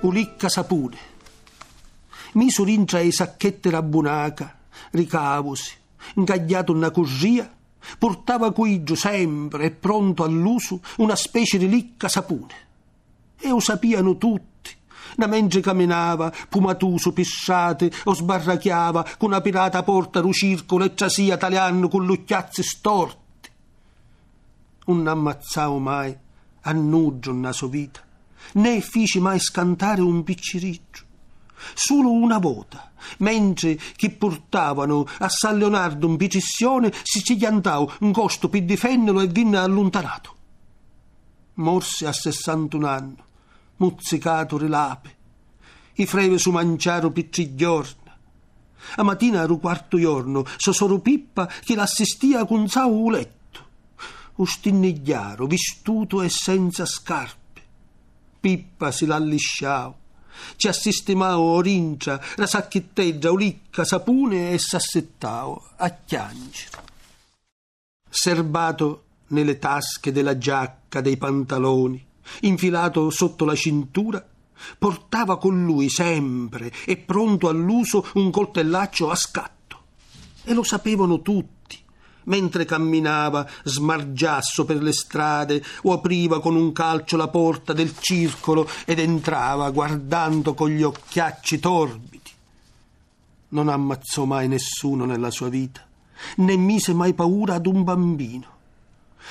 ulicca sapone. Miso rintra i sacchetti rabbunaca, ricavosi, incagliato una curria, portava quigio sempre e pronto all'uso una specie di licca sapone. E lo sapiano tutti, da mentre camminava, pumatuso, pissate, o sbarrachiava, con una pirata porta ru circolo e trasia tagliando con l'occhiazzi storti. Non ammazzavo mai, annuggio nella sua vita, né feci mai scantare un picciriggio. Solo una volta, mentre chi portavano a San Leonardo in picissione, si ci chiantava un costo per difenderlo e venne allontanato. Morse a 61 anni, muzzicato rilape. I frevi su tre giorni. A mattina era quarto giorno, so solo Pippa che l'assistia con sao letto. Ustinnigliaro, vistuto e senza scarpe. Pippa si l'allisciava. Ci assistimavo orincia, la sacchitteggia, olicca, sapone e s'assettavo a chiangere. Serbato nelle tasche della giacca, dei pantaloni, infilato sotto la cintura, portava con lui sempre e pronto all'uso un coltellaccio a scatto. E lo sapevano tutti mentre camminava smargiasso per le strade o apriva con un calcio la porta del circolo ed entrava guardando con gli occhiacci torbidi. Non ammazzò mai nessuno nella sua vita, né mise mai paura ad un bambino.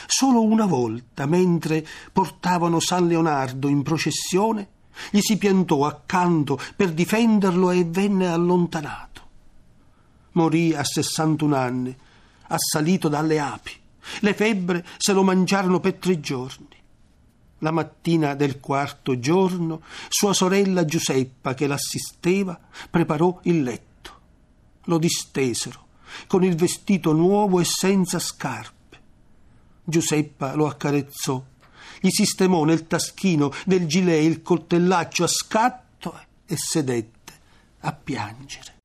Solo una volta, mentre portavano San Leonardo in processione, gli si piantò accanto per difenderlo e venne allontanato. Morì a 61 anni assalito dalle api. Le febbre se lo mangiarono per tre giorni. La mattina del quarto giorno, sua sorella Giuseppa, che l'assisteva, preparò il letto. Lo distesero, con il vestito nuovo e senza scarpe. Giuseppa lo accarezzò, gli sistemò nel taschino del gilet il coltellaccio a scatto e sedette a piangere.